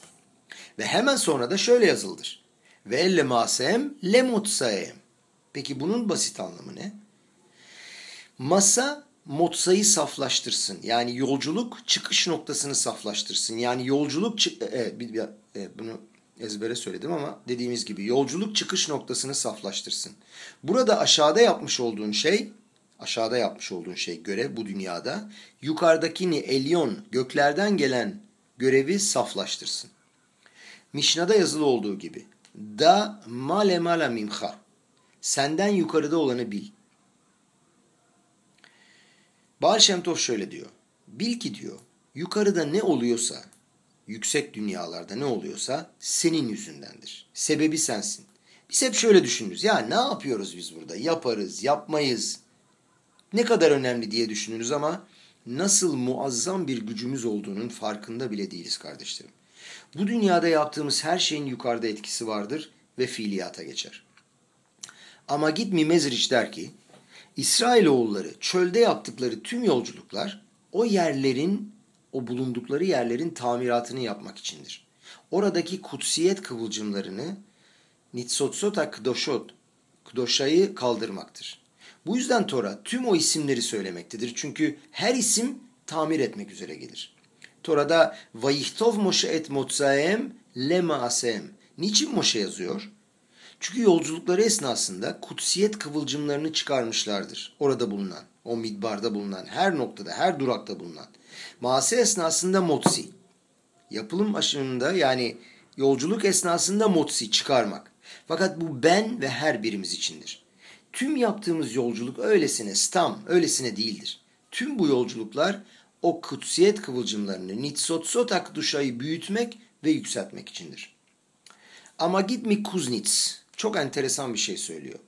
Ve hemen sonra da şöyle yazıldır. Ve elle masem le motsaem. Peki bunun basit anlamı ne? Masa motsayı saflaştırsın. Yani yolculuk çıkış noktasını saflaştırsın. Yani yolculuk evet, e, bunu ezbere söyledim ama dediğimiz gibi yolculuk çıkış noktasını saflaştırsın. Burada aşağıda yapmış olduğun şey, aşağıda yapmış olduğun şey görev bu dünyada yukarıdakini elyon göklerden gelen görevi saflaştırsın. Mişna'da yazılı olduğu gibi da male mala mimha senden yukarıda olanı bil. Baal Şemtov şöyle diyor. Bil ki diyor yukarıda ne oluyorsa yüksek dünyalarda ne oluyorsa senin yüzündendir. Sebebi sensin. Biz hep şöyle düşünürüz. Ya ne yapıyoruz biz burada? Yaparız, yapmayız. Ne kadar önemli diye düşünürüz ama nasıl muazzam bir gücümüz olduğunun farkında bile değiliz kardeşlerim. Bu dünyada yaptığımız her şeyin yukarıda etkisi vardır ve fiiliyata geçer. Ama git Mimezriç der ki, İsrailoğulları çölde yaptıkları tüm yolculuklar o yerlerin o bulundukları yerlerin tamiratını yapmak içindir. Oradaki kutsiyet kıvılcımlarını Nitsotsota Kdoshot, Kdosha'yı kaldırmaktır. Bu yüzden Tora tüm o isimleri söylemektedir. Çünkü her isim tamir etmek üzere gelir. Tora'da Vayihtov Moshe et Motsaem le Maasem. Niçin Moshe yazıyor? Çünkü yolculukları esnasında kutsiyet kıvılcımlarını çıkarmışlardır. Orada bulunan, o midbarda bulunan, her noktada, her durakta bulunan. Masi esnasında motsi. Yapılım aşımında yani yolculuk esnasında motsi çıkarmak. Fakat bu ben ve her birimiz içindir. Tüm yaptığımız yolculuk öylesine stam, öylesine değildir. Tüm bu yolculuklar o kutsiyet kıvılcımlarını nitsotsot akduşayı büyütmek ve yükseltmek içindir. Ama gitmi Kuznits çok enteresan bir şey söylüyor.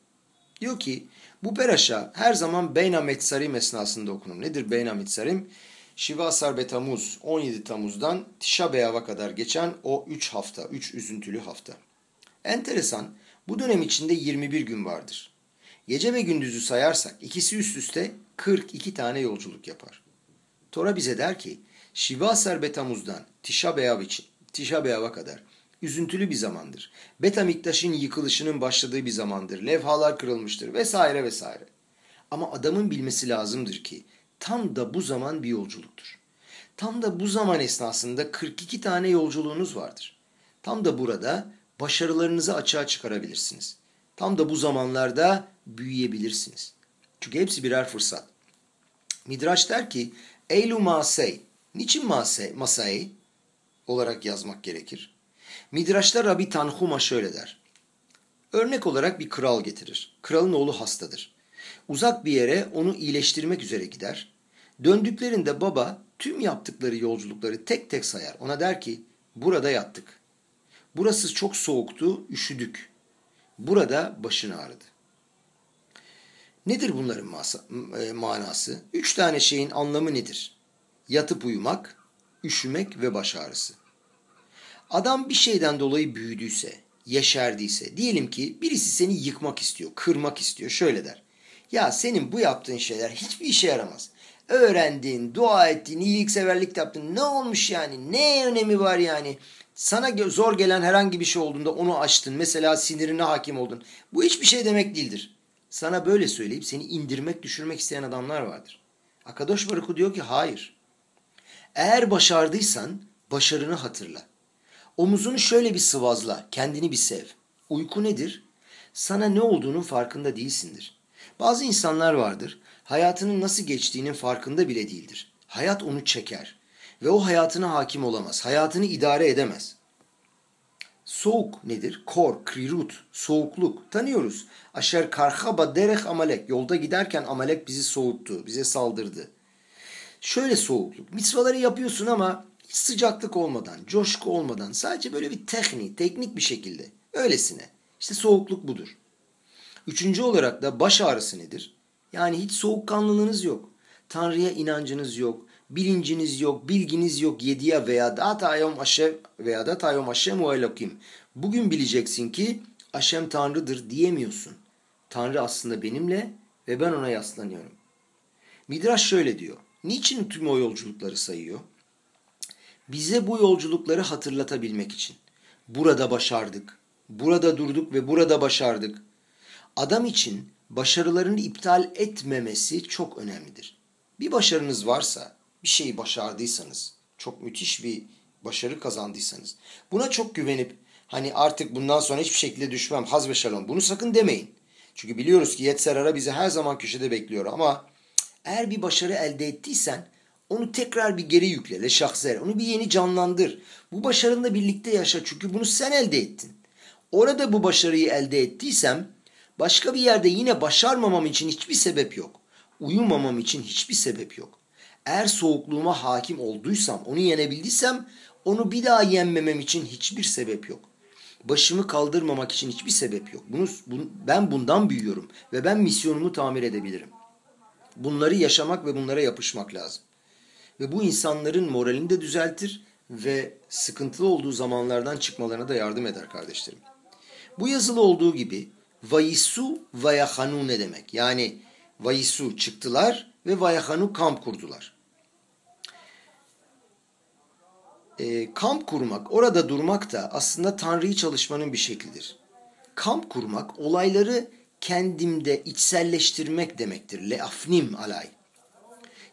Diyor ki bu peraşa her zaman Beyna Metsarim esnasında okunur. Nedir Beyna Metsarim? Şiva Sarbe Tamuz 17 Temmuz'dan Tişa Beyav'a kadar geçen o 3 hafta, 3 üzüntülü hafta. Enteresan, bu dönem içinde 21 gün vardır. Gece ve gündüzü sayarsak ikisi üst üste 42 tane yolculuk yapar. Tora bize der ki Şiva Sarbe Tamuz'dan Tişa Beyav için Tişa Beyav'a kadar üzüntülü bir zamandır. Betamiktaş'ın yıkılışının başladığı bir zamandır. Levhalar kırılmıştır vesaire vesaire. Ama adamın bilmesi lazımdır ki tam da bu zaman bir yolculuktur. Tam da bu zaman esnasında 42 tane yolculuğunuz vardır. Tam da burada başarılarınızı açığa çıkarabilirsiniz. Tam da bu zamanlarda büyüyebilirsiniz. Çünkü hepsi birer fırsat. Midraş der ki Eylu masey. Niçin masey, masey olarak yazmak gerekir? Midraş'ta Rabbi Tanhuma şöyle der. Örnek olarak bir kral getirir. Kralın oğlu hastadır. Uzak bir yere onu iyileştirmek üzere gider. Döndüklerinde baba tüm yaptıkları yolculukları tek tek sayar. Ona der ki burada yattık. Burası çok soğuktu, üşüdük. Burada başın ağrıdı. Nedir bunların e, manası? Üç tane şeyin anlamı nedir? Yatıp uyumak, üşümek ve baş ağrısı. Adam bir şeyden dolayı büyüdüyse, yeşerdiyse, diyelim ki birisi seni yıkmak istiyor, kırmak istiyor, şöyle der. Ya senin bu yaptığın şeyler hiçbir işe yaramaz. Öğrendin, dua ettin, iyilikseverlik yaptın. Ne olmuş yani? Ne önemi var yani? Sana zor gelen herhangi bir şey olduğunda onu açtın. Mesela sinirine hakim oldun. Bu hiçbir şey demek değildir. Sana böyle söyleyip seni indirmek, düşürmek isteyen adamlar vardır. Akadosh Baruku diyor ki hayır. Eğer başardıysan başarını hatırla. Omuzunu şöyle bir sıvazla, kendini bir sev. Uyku nedir? Sana ne olduğunun farkında değilsindir. Bazı insanlar vardır, hayatının nasıl geçtiğinin farkında bile değildir. Hayat onu çeker ve o hayatına hakim olamaz. Hayatını idare edemez. Soğuk nedir? Kor, krirut, soğukluk. Tanıyoruz. Aşer karhaba derek amalek. Yolda giderken amalek bizi soğuttu, bize saldırdı. Şöyle soğukluk. Mitzvaları yapıyorsun ama sıcaklık olmadan, coşku olmadan sadece böyle bir teknik, teknik bir şekilde. Öylesine. İşte soğukluk budur. Üçüncü olarak da baş ağrısı nedir? Yani hiç soğukkanlılığınız yok. Tanrı'ya inancınız yok. Bilinciniz yok, bilginiz yok. Yediye veya da tayom aşev veya da tayom aşem ve elokim. Bugün bileceksin ki Aşem Tanrı'dır diyemiyorsun. Tanrı aslında benimle ve ben ona yaslanıyorum. Midraş şöyle diyor. Niçin tüm o yolculukları sayıyor? Bize bu yolculukları hatırlatabilmek için. Burada başardık, burada durduk ve burada başardık. Adam için başarılarını iptal etmemesi çok önemlidir. Bir başarınız varsa, bir şeyi başardıysanız, çok müthiş bir başarı kazandıysanız, buna çok güvenip hani artık bundan sonra hiçbir şekilde düşmem, haz ve şalom bunu sakın demeyin. Çünkü biliyoruz ki Yetserara bizi her zaman köşede bekliyor ama eğer bir başarı elde ettiysen onu tekrar bir geri yükle, şahser. Onu bir yeni canlandır. Bu başarınla birlikte yaşa çünkü bunu sen elde ettin. Orada bu başarıyı elde ettiysem başka bir yerde yine başarmamam için hiçbir sebep yok. Uyumamam için hiçbir sebep yok. Eğer soğukluğuma hakim olduysam, onu yenebildiysem onu bir daha yenmemem için hiçbir sebep yok. Başımı kaldırmamak için hiçbir sebep yok. Bunu, bunu ben bundan büyüyorum ve ben misyonumu tamir edebilirim. Bunları yaşamak ve bunlara yapışmak lazım. Ve bu insanların moralini de düzeltir ve sıkıntılı olduğu zamanlardan çıkmalarına da yardım eder kardeşlerim. Bu yazılı olduğu gibi vayisu vayahanu ne demek? Yani vayisu çıktılar ve vayahanu kamp kurdular. E, kamp kurmak, orada durmak da aslında Tanrı'yı çalışmanın bir şeklidir. Kamp kurmak olayları kendimde içselleştirmek demektir. Leafnim alay.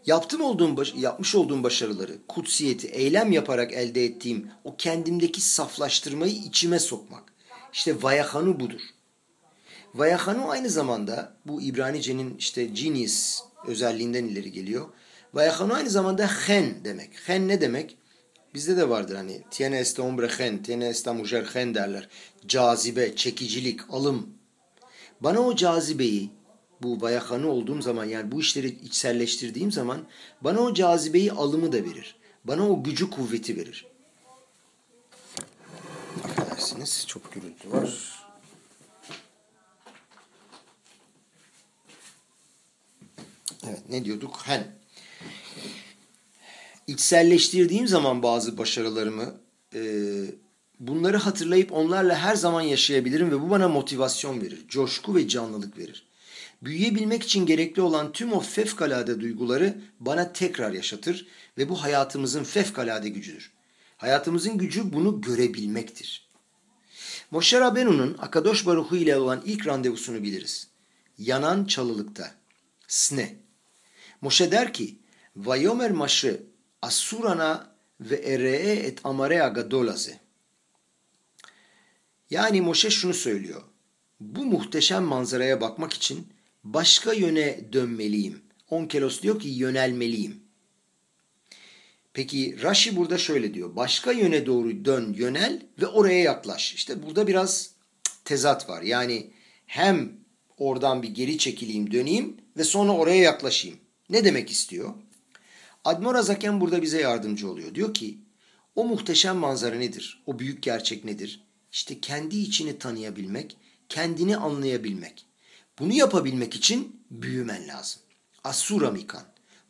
Yaptım olduğum, yapmış olduğum başarıları, kutsiyeti, eylem yaparak elde ettiğim o kendimdeki saflaştırmayı içime sokmak. İşte vayahanu budur. Vayahanu aynı zamanda bu İbranice'nin işte genius özelliğinden ileri geliyor. Vayahanu aynı zamanda hen demek. Hen ne demek? Bizde de vardır hani tiene esta hombre hen, tiene esta mujer hen derler. Cazibe, çekicilik, alım. Bana o cazibeyi, bu bayakanı olduğum zaman yani bu işleri içselleştirdiğim zaman bana o cazibeyi alımı da verir. Bana o gücü kuvveti verir. Affedersiniz çok gürültü var. Evet ne diyorduk? Hen. İçselleştirdiğim zaman bazı başarılarımı e, bunları hatırlayıp onlarla her zaman yaşayabilirim ve bu bana motivasyon verir. Coşku ve canlılık verir. Büyüyebilmek için gerekli olan tüm o fevkalade duyguları bana tekrar yaşatır ve bu hayatımızın fevkalade gücüdür. Hayatımızın gücü bunu görebilmektir. Moşer Rabenu'nun Akadosh Baruhu ile olan ilk randevusunu biliriz. Yanan çalılıkta. Sne. Moşe der ki, Vayomer maşı asurana ve eree et amarea gadolaze. Yani Moşe şunu söylüyor. Bu muhteşem manzaraya bakmak için başka yöne dönmeliyim. Onkelos diyor ki yönelmeliyim. Peki Rashi burada şöyle diyor. Başka yöne doğru dön, yönel ve oraya yaklaş. İşte burada biraz tezat var. Yani hem oradan bir geri çekileyim, döneyim ve sonra oraya yaklaşayım. Ne demek istiyor? Admor Azaken burada bize yardımcı oluyor. Diyor ki o muhteşem manzara nedir? O büyük gerçek nedir? İşte kendi içini tanıyabilmek, kendini anlayabilmek. Bunu yapabilmek için büyümen lazım. Asura mikan.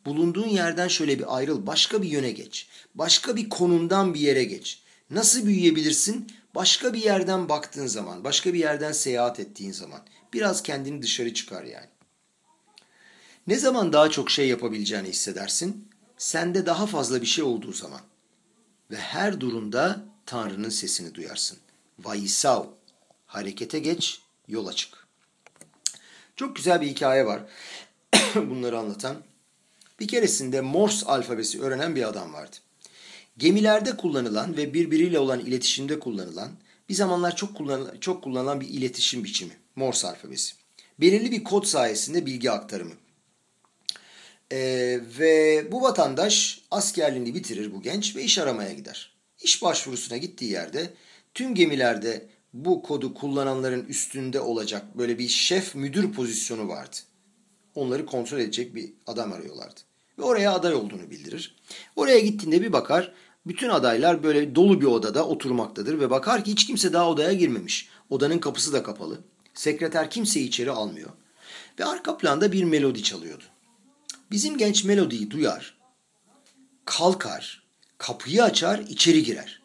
Bulunduğun yerden şöyle bir ayrıl, başka bir yöne geç. Başka bir konumdan bir yere geç. Nasıl büyüyebilirsin? Başka bir yerden baktığın zaman, başka bir yerden seyahat ettiğin zaman. Biraz kendini dışarı çıkar yani. Ne zaman daha çok şey yapabileceğini hissedersin? Sende daha fazla bir şey olduğu zaman. Ve her durumda Tanrı'nın sesini duyarsın. Vayisav. Harekete geç, yola çık. Çok güzel bir hikaye var. Bunları anlatan. Bir keresinde Morse alfabesi öğrenen bir adam vardı. Gemilerde kullanılan ve birbiriyle olan iletişimde kullanılan, bir zamanlar çok kullanılan, çok kullanılan bir iletişim biçimi. Morse alfabesi. Belirli bir kod sayesinde bilgi aktarımı. Ee, ve bu vatandaş askerliğini bitirir bu genç ve iş aramaya gider. İş başvurusuna gittiği yerde tüm gemilerde bu kodu kullananların üstünde olacak böyle bir şef müdür pozisyonu vardı. Onları kontrol edecek bir adam arıyorlardı. Ve oraya aday olduğunu bildirir. Oraya gittiğinde bir bakar bütün adaylar böyle dolu bir odada oturmaktadır ve bakar ki hiç kimse daha odaya girmemiş. Odanın kapısı da kapalı. Sekreter kimseyi içeri almıyor. Ve arka planda bir melodi çalıyordu. Bizim genç melodiyi duyar, kalkar, kapıyı açar, içeri girer.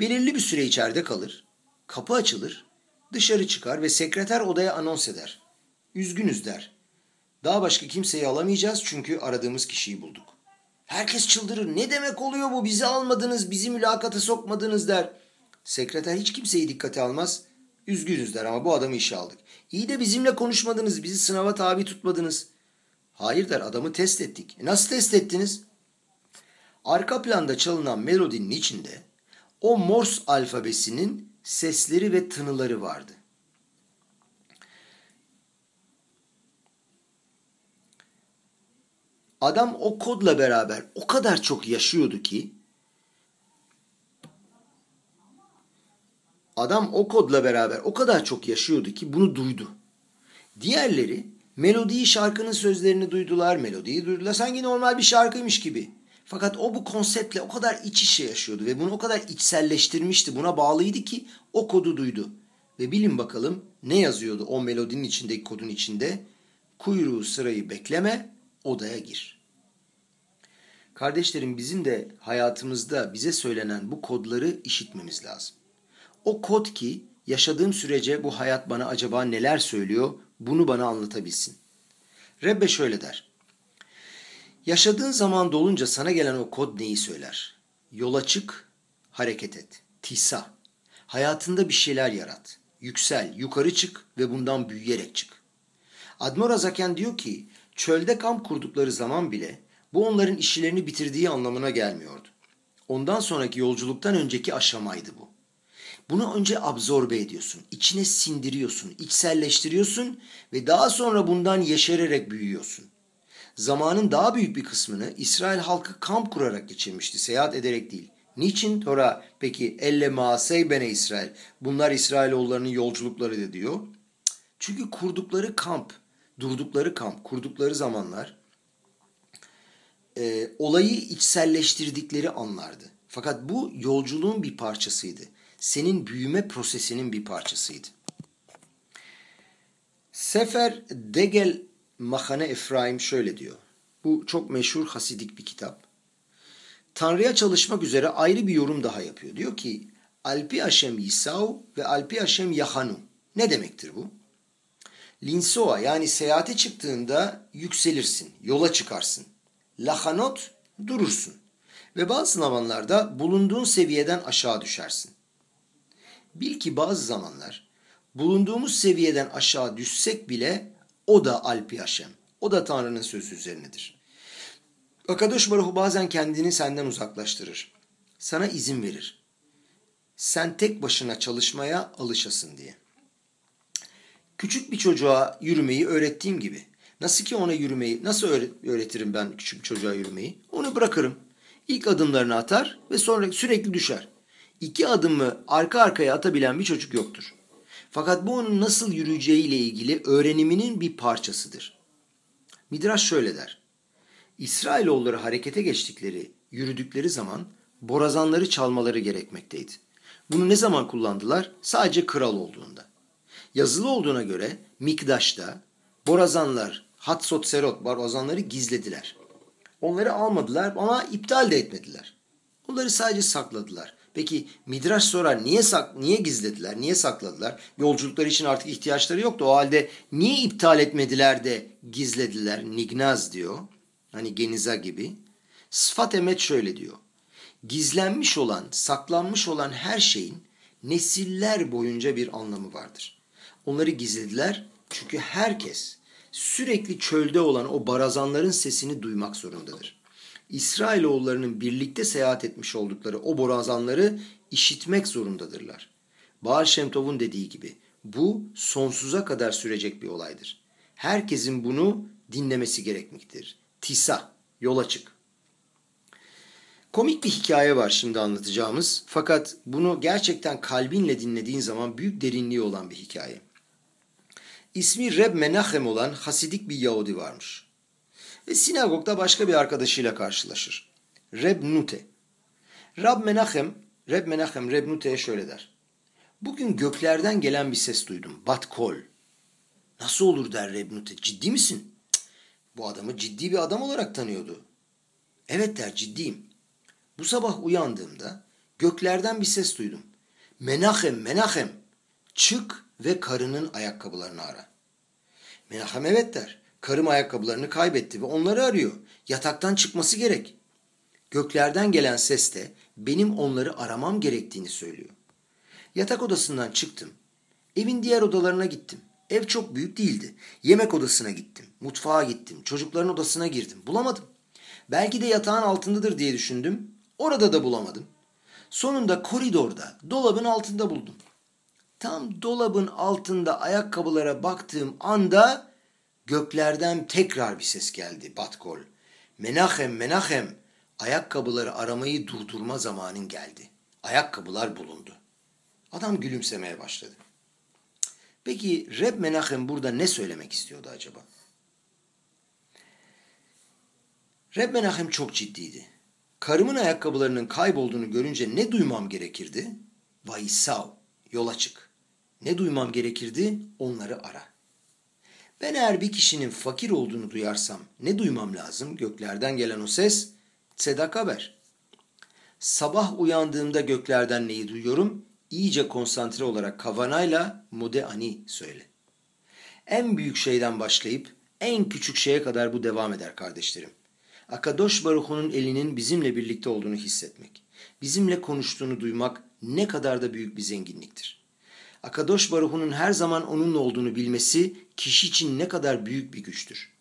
Belirli bir süre içeride kalır, kapı açılır, dışarı çıkar ve sekreter odaya anons eder. Üzgünüz der. Daha başka kimseyi alamayacağız çünkü aradığımız kişiyi bulduk. Herkes çıldırır. Ne demek oluyor bu? Bizi almadınız, bizi mülakata sokmadınız der. Sekreter hiç kimseyi dikkate almaz. Üzgünüz der ama bu adamı işe aldık. İyi de bizimle konuşmadınız, bizi sınava tabi tutmadınız. Hayır der adamı test ettik. E nasıl test ettiniz? Arka planda çalınan melodinin içinde o Morse alfabesinin sesleri ve tınıları vardı. Adam o kodla beraber o kadar çok yaşıyordu ki adam o kodla beraber o kadar çok yaşıyordu ki bunu duydu. Diğerleri melodiyi şarkının sözlerini duydular, melodiyi duydular. Sanki normal bir şarkıymış gibi. Fakat o bu konseptle o kadar iç içe yaşıyordu ve bunu o kadar içselleştirmişti, buna bağlıydı ki o kodu duydu. Ve bilin bakalım ne yazıyordu o melodinin içindeki kodun içinde? Kuyruğu sırayı bekleme, odaya gir. Kardeşlerim bizim de hayatımızda bize söylenen bu kodları işitmemiz lazım. O kod ki yaşadığım sürece bu hayat bana acaba neler söylüyor bunu bana anlatabilsin. Rebbe şöyle der. Yaşadığın zaman dolunca sana gelen o kod neyi söyler? Yola çık, hareket et. Tisa. Hayatında bir şeyler yarat. Yüksel, yukarı çık ve bundan büyüyerek çık. Admor Azaken diyor ki, çölde kamp kurdukları zaman bile bu onların işlerini bitirdiği anlamına gelmiyordu. Ondan sonraki yolculuktan önceki aşamaydı bu. Bunu önce absorbe ediyorsun, içine sindiriyorsun, içselleştiriyorsun ve daha sonra bundan yeşererek büyüyorsun. Zamanın daha büyük bir kısmını İsrail halkı kamp kurarak geçirmişti, seyahat ederek değil. Niçin Tora peki elle maasey bene İsrail? Bunlar İsrailoğullarının yolculukları da diyor. Çünkü kurdukları kamp, durdukları kamp, kurdukları zamanlar e, olayı içselleştirdikleri anlardı. Fakat bu yolculuğun bir parçasıydı. Senin büyüme prosesinin bir parçasıydı. Sefer Degel Mahane Efraim şöyle diyor. Bu çok meşhur hasidik bir kitap. Tanrı'ya çalışmak üzere ayrı bir yorum daha yapıyor. Diyor ki Alpi Haşem Yisav ve Alpi Haşem Yahanu. Ne demektir bu? Linsoa yani seyahate çıktığında yükselirsin, yola çıkarsın. Lahanot durursun. Ve bazı zamanlarda bulunduğun seviyeden aşağı düşersin. Bil ki bazı zamanlar bulunduğumuz seviyeden aşağı düşsek bile o da Alpi Haşem. O da Tanrı'nın sözü üzerinedir. Akadosh Baruhu bazen kendini senden uzaklaştırır. Sana izin verir. Sen tek başına çalışmaya alışasın diye. Küçük bir çocuğa yürümeyi öğrettiğim gibi. Nasıl ki ona yürümeyi, nasıl öğretirim ben küçük bir çocuğa yürümeyi? Onu bırakırım. İlk adımlarını atar ve sonra sürekli düşer. İki adımı arka arkaya atabilen bir çocuk yoktur. Fakat bu onun nasıl yürüyeceği ile ilgili öğreniminin bir parçasıdır. Midraş şöyle der. İsrailoğulları harekete geçtikleri, yürüdükleri zaman borazanları çalmaları gerekmekteydi. Bunu ne zaman kullandılar? Sadece kral olduğunda. Yazılı olduğuna göre Mikdaş'ta borazanlar, Hatsot Serot borazanları gizlediler. Onları almadılar ama iptal de etmediler. Onları sadece sakladılar. Peki Midrash sorar niye sak niye gizlediler? Niye sakladılar? Yolculukları için artık ihtiyaçları yoktu. O halde niye iptal etmediler de gizlediler? Nignaz diyor. Hani geniza gibi. Sıfat emet şöyle diyor. Gizlenmiş olan, saklanmış olan her şeyin nesiller boyunca bir anlamı vardır. Onları gizlediler çünkü herkes sürekli çölde olan o barazanların sesini duymak zorundadır. İsrailoğullarının birlikte seyahat etmiş oldukları o borazanları işitmek zorundadırlar. Baal Şemtov'un dediği gibi bu sonsuza kadar sürecek bir olaydır. Herkesin bunu dinlemesi gerekmektedir. Tisa, yola çık. Komik bir hikaye var şimdi anlatacağımız. Fakat bunu gerçekten kalbinle dinlediğin zaman büyük derinliği olan bir hikaye. İsmi Reb Menachem olan Hasidik bir Yahudi varmış. Ve sinagogda başka bir arkadaşıyla karşılaşır. Reb Nute. Rab Menachem, Reb Menachem Reb Nute'ye şöyle der. Bugün göklerden gelen bir ses duydum. Bat kol. Nasıl olur der Reb Nute. Ciddi misin? Bu adamı ciddi bir adam olarak tanıyordu. Evet der ciddiyim. Bu sabah uyandığımda göklerden bir ses duydum. Menachem, Menachem, çık ve karının ayakkabılarını ara. Menachem evet der. Karım ayakkabılarını kaybetti ve onları arıyor. Yataktan çıkması gerek. Göklerden gelen ses de benim onları aramam gerektiğini söylüyor. Yatak odasından çıktım. Evin diğer odalarına gittim. Ev çok büyük değildi. Yemek odasına gittim. Mutfağa gittim. Çocukların odasına girdim. Bulamadım. Belki de yatağın altındadır diye düşündüm. Orada da bulamadım. Sonunda koridorda, dolabın altında buldum. Tam dolabın altında ayakkabılara baktığım anda göklerden tekrar bir ses geldi Batkol. Menachem, Menachem, ayakkabıları aramayı durdurma zamanın geldi. Ayakkabılar bulundu. Adam gülümsemeye başladı. Peki Reb Menachem burada ne söylemek istiyordu acaba? Reb Menachem çok ciddiydi. Karımın ayakkabılarının kaybolduğunu görünce ne duymam gerekirdi? Vaysav, yola çık. Ne duymam gerekirdi? Onları ara. Ben eğer bir kişinin fakir olduğunu duyarsam ne duymam lazım? Göklerden gelen o ses, sedaka ver. Sabah uyandığımda göklerden neyi duyuyorum? İyice konsantre olarak kavanayla mude ani söyle. En büyük şeyden başlayıp en küçük şeye kadar bu devam eder kardeşlerim. Akadosh Baruhu'nun elinin bizimle birlikte olduğunu hissetmek, bizimle konuştuğunu duymak ne kadar da büyük bir zenginliktir. Akadosh Baruhu'nun her zaman onunla olduğunu bilmesi kişi için ne kadar büyük bir güçtür.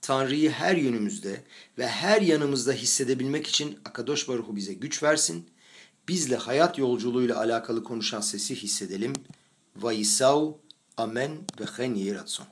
Tanrı'yı her yönümüzde ve her yanımızda hissedebilmek için Akadosh Baruhu bize güç versin. Bizle hayat yolculuğuyla alakalı konuşan sesi hissedelim. Vayisav, amen ve chen yiratson.